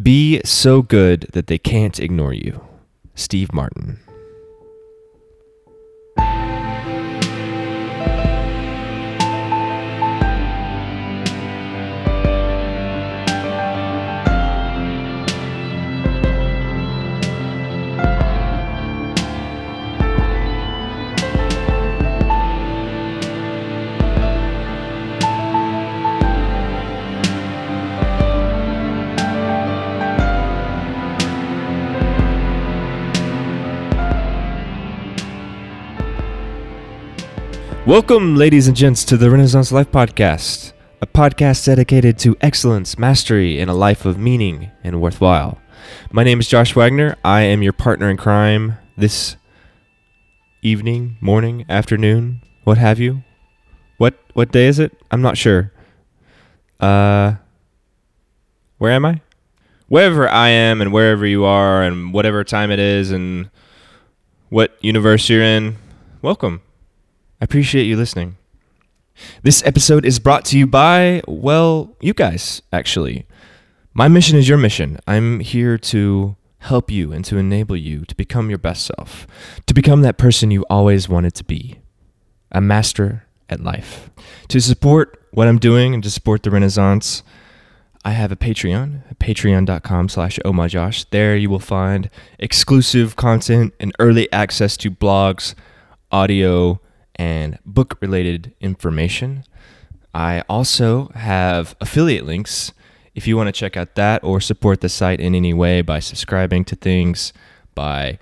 Be so good that they can't ignore you. Steve Martin. Welcome, ladies and gents, to the Renaissance Life Podcast, a podcast dedicated to excellence, mastery, and a life of meaning and worthwhile. My name is Josh Wagner. I am your partner in crime this evening, morning, afternoon, what have you. What what day is it? I'm not sure. Uh where am I? Wherever I am and wherever you are and whatever time it is and what universe you're in, welcome. I appreciate you listening. This episode is brought to you by, well, you guys, actually. My mission is your mission. I'm here to help you and to enable you to become your best self, to become that person you always wanted to be, a master at life. To support what I'm doing and to support the Renaissance, I have a Patreon, patreon.com slash ohmyjosh. There you will find exclusive content and early access to blogs, audio, and book related information. I also have affiliate links if you want to check out that or support the site in any way by subscribing to things, by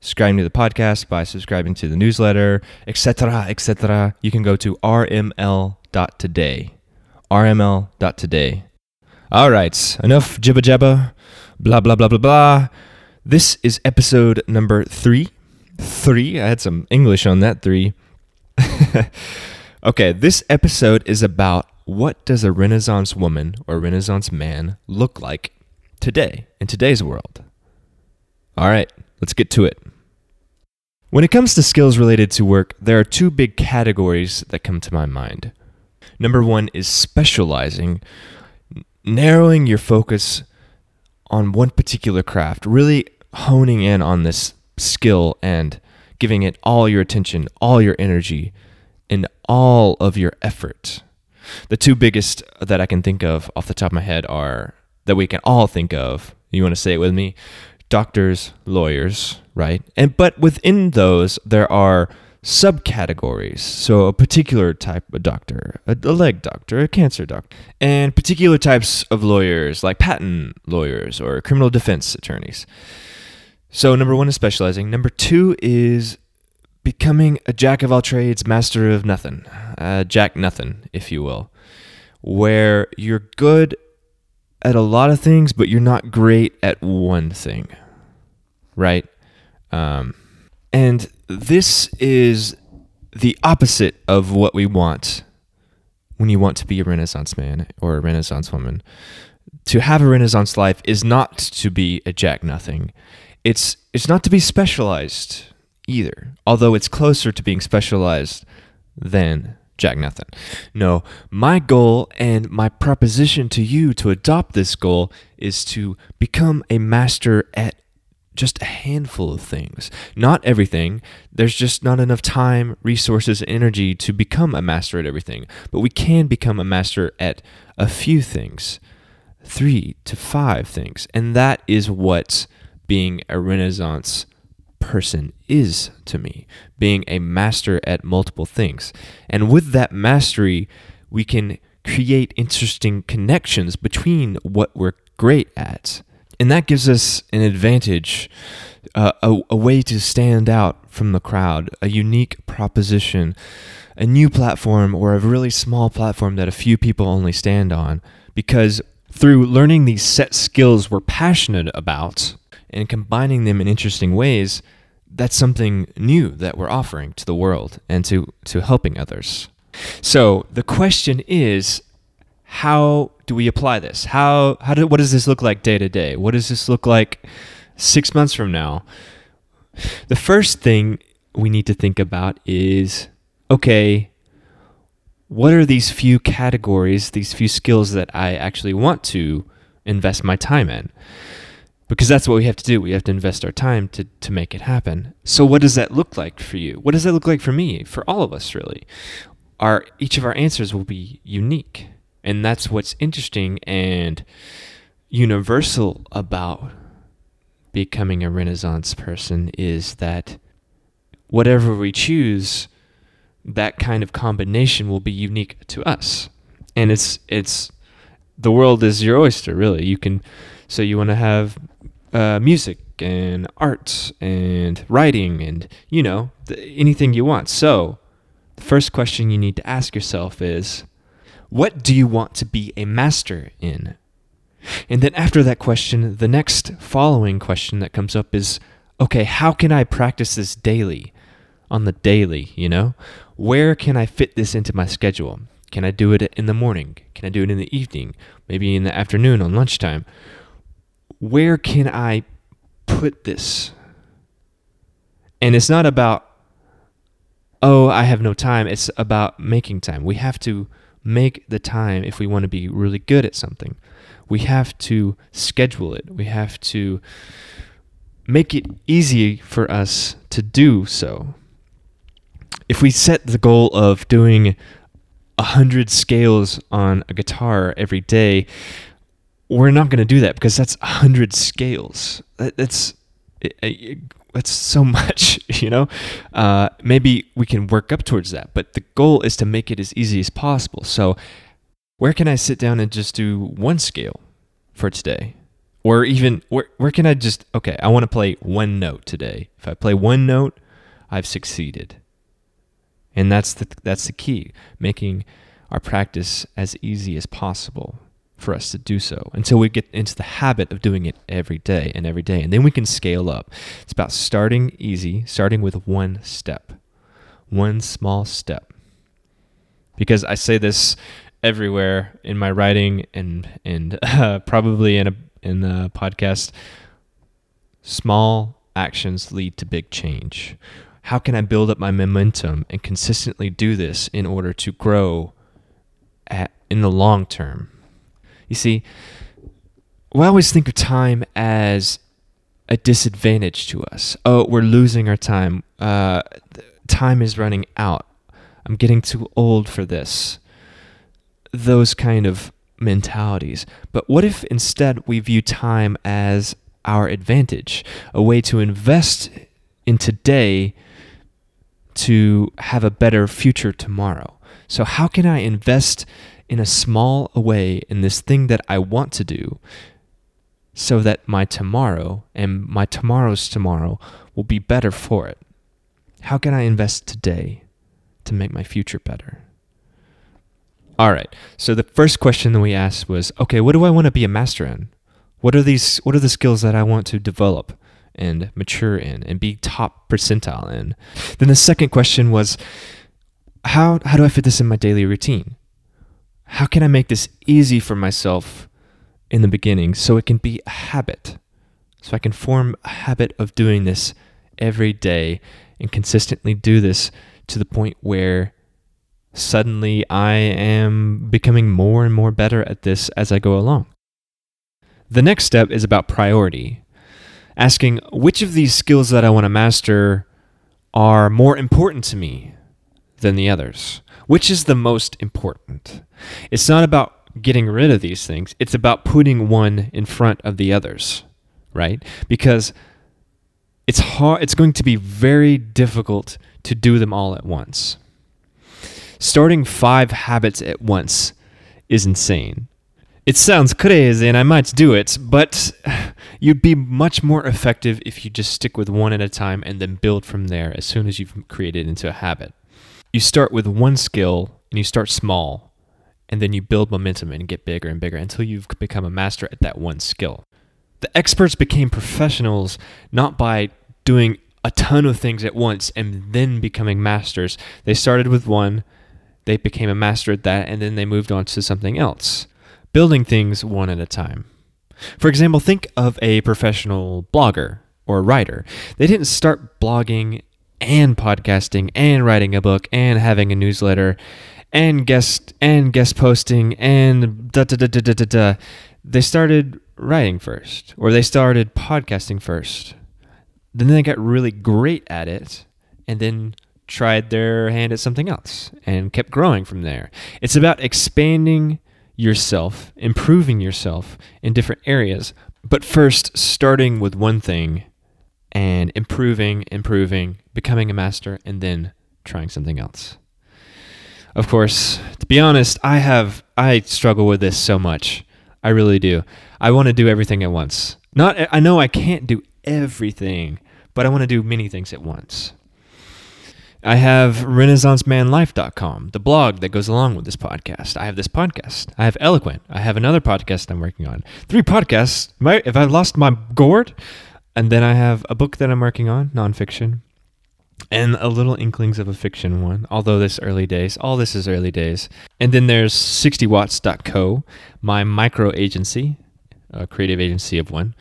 subscribing to the podcast, by subscribing to the newsletter, etc., etc. You can go to rml.today. rml.today. All right, enough jibba jabba, blah, blah, blah, blah, blah. This is episode number three. Three. I had some English on that three. okay, this episode is about what does a Renaissance woman or Renaissance man look like today in today's world. All right, let's get to it. When it comes to skills related to work, there are two big categories that come to my mind. Number one is specializing, narrowing your focus on one particular craft, really honing in on this skill and giving it all your attention, all your energy, and all of your effort. The two biggest that I can think of off the top of my head are that we can all think of. You want to say it with me? Doctors, lawyers, right? And but within those there are subcategories. So a particular type of doctor, a, leg doctor, a cancer doctor, and particular types of lawyers like patent lawyers or criminal defense attorneys. So, number one is specializing. Number two is becoming a jack of all trades, master of nothing, uh, jack nothing, if you will, where you're good at a lot of things, but you're not great at one thing, right? Um, and this is the opposite of what we want when you want to be a Renaissance man or a Renaissance woman. To have a Renaissance life is not to be a jack nothing it's it's not to be specialized either, although it's closer to being specialized than Jack Nothing. No, my goal and my proposition to you to adopt this goal is to become a master at just a handful of things. Not everything. There's just not enough time, resources, energy to become a master at everything. But we can become a master at a few things, three to five things. And that is what being a Renaissance person is to me, being a master at multiple things. And with that mastery, we can create interesting connections between what we're great at. And that gives us an advantage, uh, a, a way to stand out from the crowd, a unique proposition, a new platform, or a really small platform that a few people only stand on. Because through learning these set skills we're passionate about, and combining them in interesting ways, that's something new that we're offering to the world and to, to helping others. So the question is, how do we apply this? How, how do, what does this look like day to day? What does this look like six months from now? The first thing we need to think about is okay, what are these few categories, these few skills that I actually want to invest my time in because that's what we have to do. We have to invest our time to, to make it happen. So, what does that look like for you? What does that look like for me? For all of us, really? Our, each of our answers will be unique. And that's what's interesting and universal about becoming a Renaissance person is that whatever we choose, that kind of combination will be unique to us. And it's it's the world is your oyster, really. You can so you want to have uh, music and art and writing and you know the, anything you want. So the first question you need to ask yourself is, what do you want to be a master in? And then after that question, the next following question that comes up is, okay, how can I practice this daily? On the daily, you know? Where can I fit this into my schedule? Can I do it in the morning? Can I do it in the evening? Maybe in the afternoon on lunchtime? Where can I put this? And it's not about, oh, I have no time. It's about making time. We have to make the time if we want to be really good at something. We have to schedule it. We have to make it easy for us to do so. If we set the goal of doing a hundred scales on a guitar every day, we're not going to do that because that's a hundred scales. That's that's so much, you know. Uh, maybe we can work up towards that, but the goal is to make it as easy as possible. So, where can I sit down and just do one scale for today? Or even where where can I just okay, I want to play one note today. If I play one note, I've succeeded. And that's the that's the key, making our practice as easy as possible for us to do so until we get into the habit of doing it every day and every day. And then we can scale up. It's about starting easy, starting with one step, one small step. Because I say this everywhere in my writing and and uh, probably in a in a podcast. Small actions lead to big change. How can I build up my momentum and consistently do this in order to grow at, in the long term? You see, we always think of time as a disadvantage to us. Oh, we're losing our time. Uh, time is running out. I'm getting too old for this. Those kind of mentalities. But what if instead we view time as our advantage, a way to invest in today to have a better future tomorrow? So, how can I invest in a small way in this thing that I want to do so that my tomorrow and my tomorrow's tomorrow will be better for it? How can I invest today to make my future better? All right. So the first question that we asked was, okay, what do I want to be a master in? What are these what are the skills that I want to develop and mature in and be top percentile in? Then the second question was how how do I fit this in my daily routine? How can I make this easy for myself in the beginning so it can be a habit? So I can form a habit of doing this every day and consistently do this to the point where suddenly I am becoming more and more better at this as I go along. The next step is about priority, asking which of these skills that I want to master are more important to me than the others. Which is the most important? It's not about getting rid of these things, it's about putting one in front of the others, right? Because it's hard it's going to be very difficult to do them all at once. Starting 5 habits at once is insane. It sounds crazy and I might do it, but you'd be much more effective if you just stick with one at a time and then build from there as soon as you've created into a habit you start with one skill and you start small and then you build momentum and get bigger and bigger until you've become a master at that one skill. The experts became professionals not by doing a ton of things at once and then becoming masters. They started with one, they became a master at that, and then they moved on to something else, building things one at a time. For example, think of a professional blogger or writer. They didn't start blogging and podcasting and writing a book and having a newsletter and guest and guest posting and da da da da da da. da. they started writing first, or they started podcasting first. Then they got really great at it, and then tried their hand at something else and kept growing from there. It's about expanding yourself, improving yourself in different areas, but first starting with one thing and improving, improving, becoming a master, and then trying something else. Of course, to be honest, I have I struggle with this so much. I really do. I want to do everything at once. Not I know I can't do everything, but I want to do many things at once. I have renaissancemanlife.com, the blog that goes along with this podcast. I have this podcast. I have Eloquent. I have another podcast I'm working on. Three podcasts. If I lost my gourd, and then I have a book that I'm working on, nonfiction, and a little inklings of a fiction one, although this early days. All this is early days. And then there's 60watts.co, my micro agency, a creative agency of one.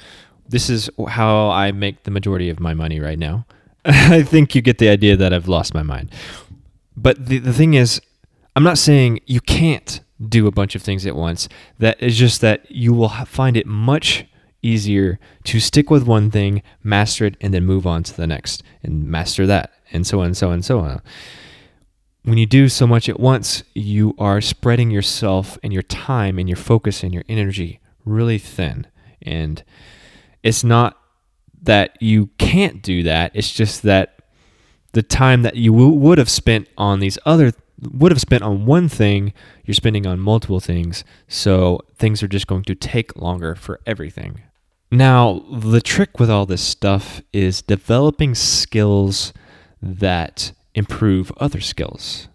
This is how I make the majority of my money right now. I think you get the idea that I've lost my mind. But the, the thing is, I'm not saying you can't do a bunch of things at once. That is just that you will find it much easier to stick with one thing, master it, and then move on to the next and master that, and so on and so on and so on. When you do so much at once, you are spreading yourself and your time and your focus and your energy really thin. And it's not that you can't do that, it's just that the time that you w- would have spent on these other would have spent on one thing, you're spending on multiple things. So things are just going to take longer for everything. Now, the trick with all this stuff is developing skills that improve other skills.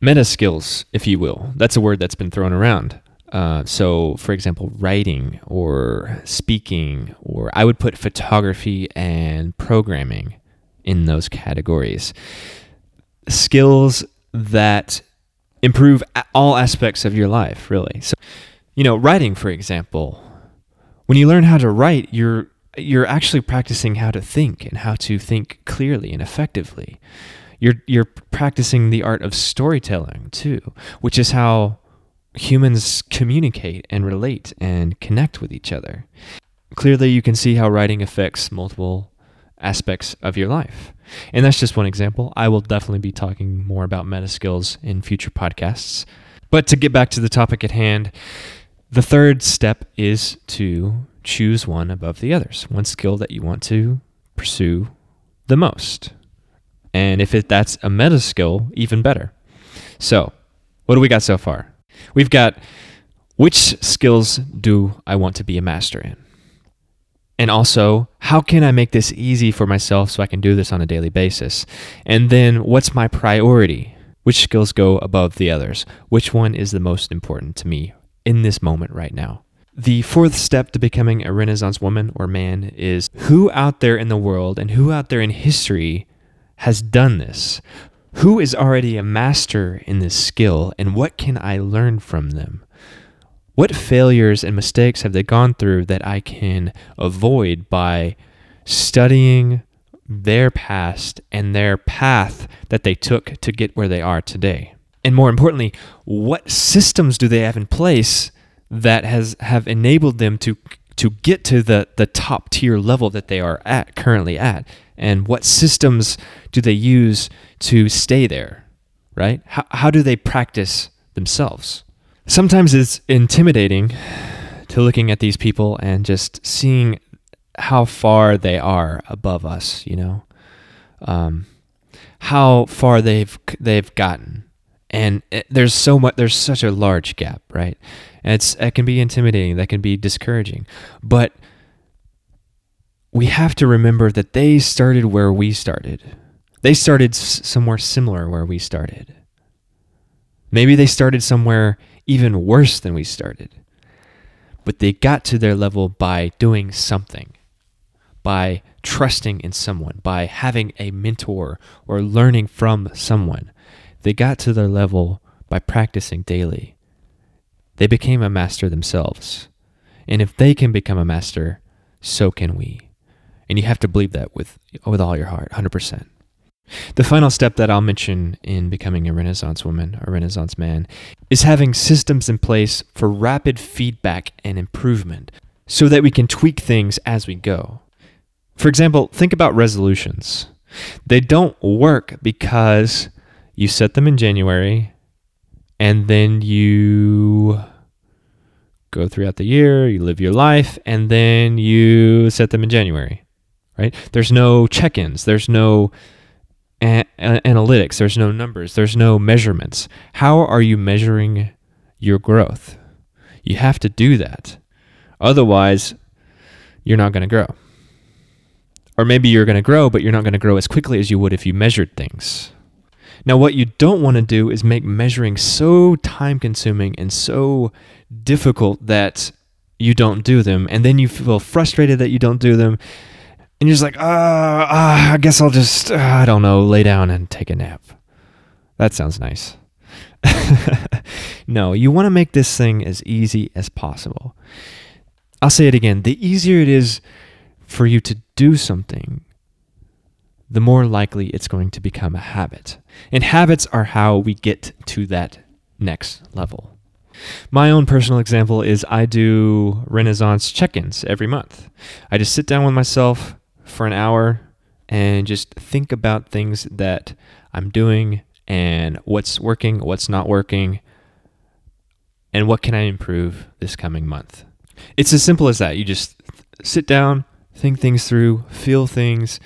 Meta skills, if you will. That's a word that's been thrown around. Uh, so, for example, writing or speaking, or I would put photography and programming in those categories. Skills that improve all aspects of your life, really. So, you know, writing, for example, when you learn how to write, you're you're actually practicing how to think and how to think clearly and effectively. You're you're practicing the art of storytelling too, which is how humans communicate and relate and connect with each other. Clearly, you can see how writing affects multiple aspects of your life. And that's just one example. I will definitely be talking more about meta skills in future podcasts. But to get back to the topic at hand, the third step is to choose one above the others, one skill that you want to pursue the most. And if it, that's a meta skill, even better. So, what do we got so far? We've got which skills do I want to be a master in? And also, how can I make this easy for myself so I can do this on a daily basis? And then, what's my priority? Which skills go above the others? Which one is the most important to me in this moment right now. The fourth step to becoming a Renaissance woman or man is who out there in the world and who out there in history has done this? Who is already a master in this skill and what can I learn from them? What failures and mistakes have they gone through that I can avoid by studying their past and their path that they took to get where they are today? And more importantly, what systems do they have in place that has have enabled them to to get to the the top tier level that they are at currently at, and what systems do they use to stay there, right? How how do they practice themselves? Sometimes it's intimidating to looking at these people and just seeing how far they are above us, you know, um, how far they've they've gotten and it, there's so much there's such a large gap right? And it's it can be intimidating that can be discouraging. But we have to remember that they started where we started. They started somewhere similar where we started. Maybe they started somewhere even worse than we started. But they got to their level by doing something by trusting in someone by having a mentor or learning from someone they got to their level by practicing daily. They became a master themselves. And if they can become a master, so can we. And you have to believe that with, with all your heart, 100%. The final step that I'll mention in becoming a Renaissance woman or Renaissance man is having systems in place for rapid feedback and improvement so that we can tweak things as we go. For example, think about resolutions. They don't work because you set them in January and then you go throughout the year, you live your life, and then you set them in January, right? There's no check ins, there's no a- analytics, there's no numbers, there's no measurements. How are you measuring your growth? You have to do that. Otherwise, you're not going to grow. Or maybe you're going to grow, but you're not going to grow as quickly as you would if you measured things. Now, what you don't want to do is make measuring so time consuming and so difficult that you don't do them. And then you feel frustrated that you don't do them. And you're just like, ah, uh, I guess I'll just, uh, I don't know, lay down and take a nap. That sounds nice. no, you want to make this thing as easy as possible. I'll say it again the easier it is for you to do something, the more likely it's going to become a habit. And habits are how we get to that next level. My own personal example is I do Renaissance check ins every month. I just sit down with myself for an hour and just think about things that I'm doing and what's working, what's not working, and what can I improve this coming month. It's as simple as that. You just sit down, think things through, feel things,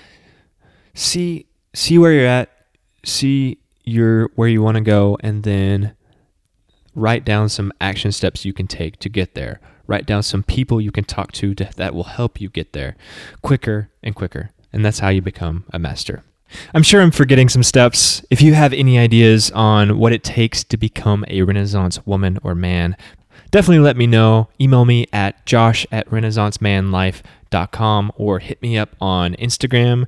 see see where you're at, see your where you want to go and then write down some action steps you can take to get there. Write down some people you can talk to, to that will help you get there quicker and quicker. And that's how you become a master. I'm sure I'm forgetting some steps. If you have any ideas on what it takes to become a Renaissance woman or man, definitely let me know. Email me at josh at renaissancemanlife.com or hit me up on Instagram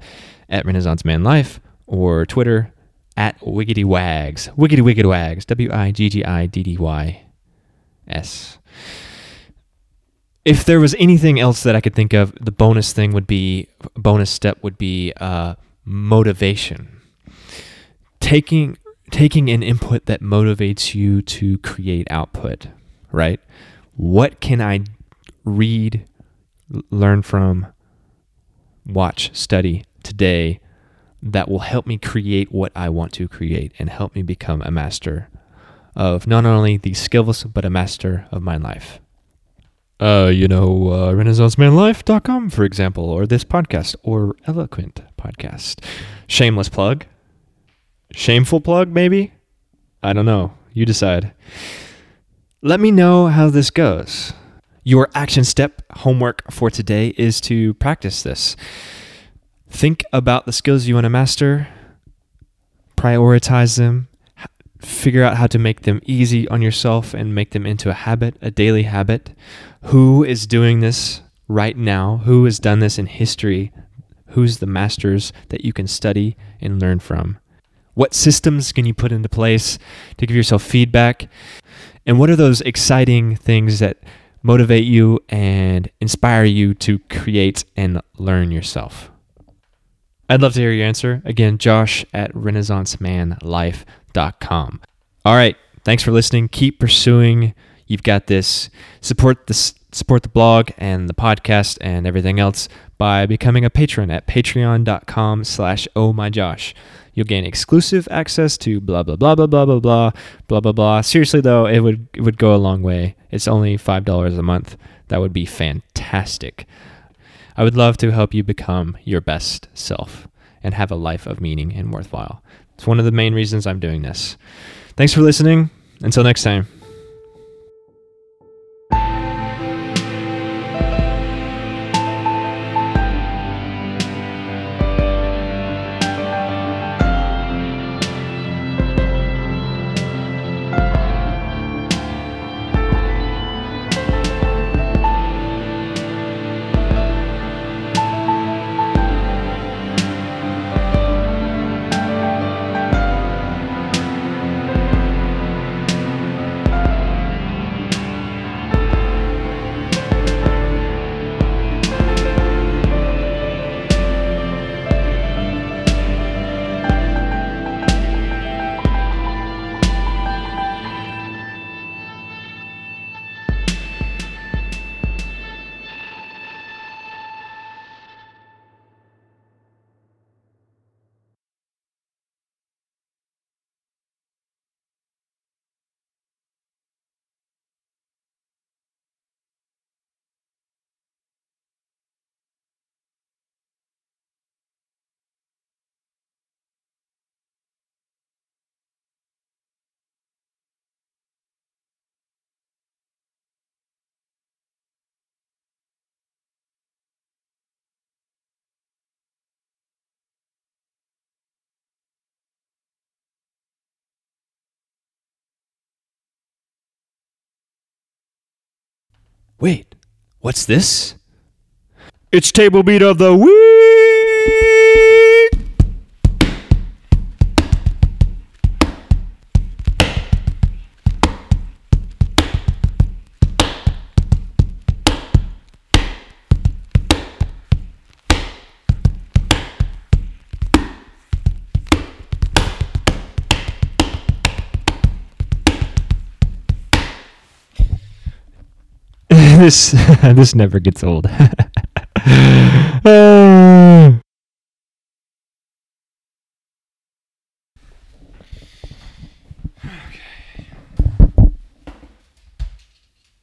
at Renaissance Man Life or Twitter at Wiggity Wags. Wiggity Wiggity Wags. W I G G I D D Y S. If there was anything else that I could think of, the bonus thing would be, bonus step would be uh, motivation. Taking taking an input that motivates you to create output, right? What can I read, learn from, watch, study today that will help me create what I want to create and help me become a master of not only these skills, but a master of my life. Uh, you know, uh, RenaissanceManLife.com, for example, or this podcast, or Eloquent podcast. Shameless plug. Shameful plug, maybe? I don't know. You decide. Let me know how this goes. Your action step homework for today is to practice this. Think about the skills you want to master, prioritize them, figure out how to make them easy on yourself and make them into a habit, a daily habit. Who is doing this right now? Who has done this in history? Who's the masters that you can study and learn from? What systems can you put into place to give yourself feedback? And what are those exciting things that motivate you and inspire you to create and learn yourself? I'd love to hear your answer. Again, josh at renaissancemanlife.com. All right. Thanks for listening. Keep pursuing. You've got this. Support this support the blog and the podcast and everything else by becoming a patron at patreon.com slash oh my josh you'll gain exclusive access to blah blah blah blah blah blah blah blah blah blah seriously though it would it would go a long way it's only five dollars a month that would be fantastic I would love to help you become your best self and have a life of meaning and worthwhile. It's one of the main reasons I'm doing this. Thanks for listening. Until next time. Wait, what's this? It's table beat of the week. This this never gets old. uh,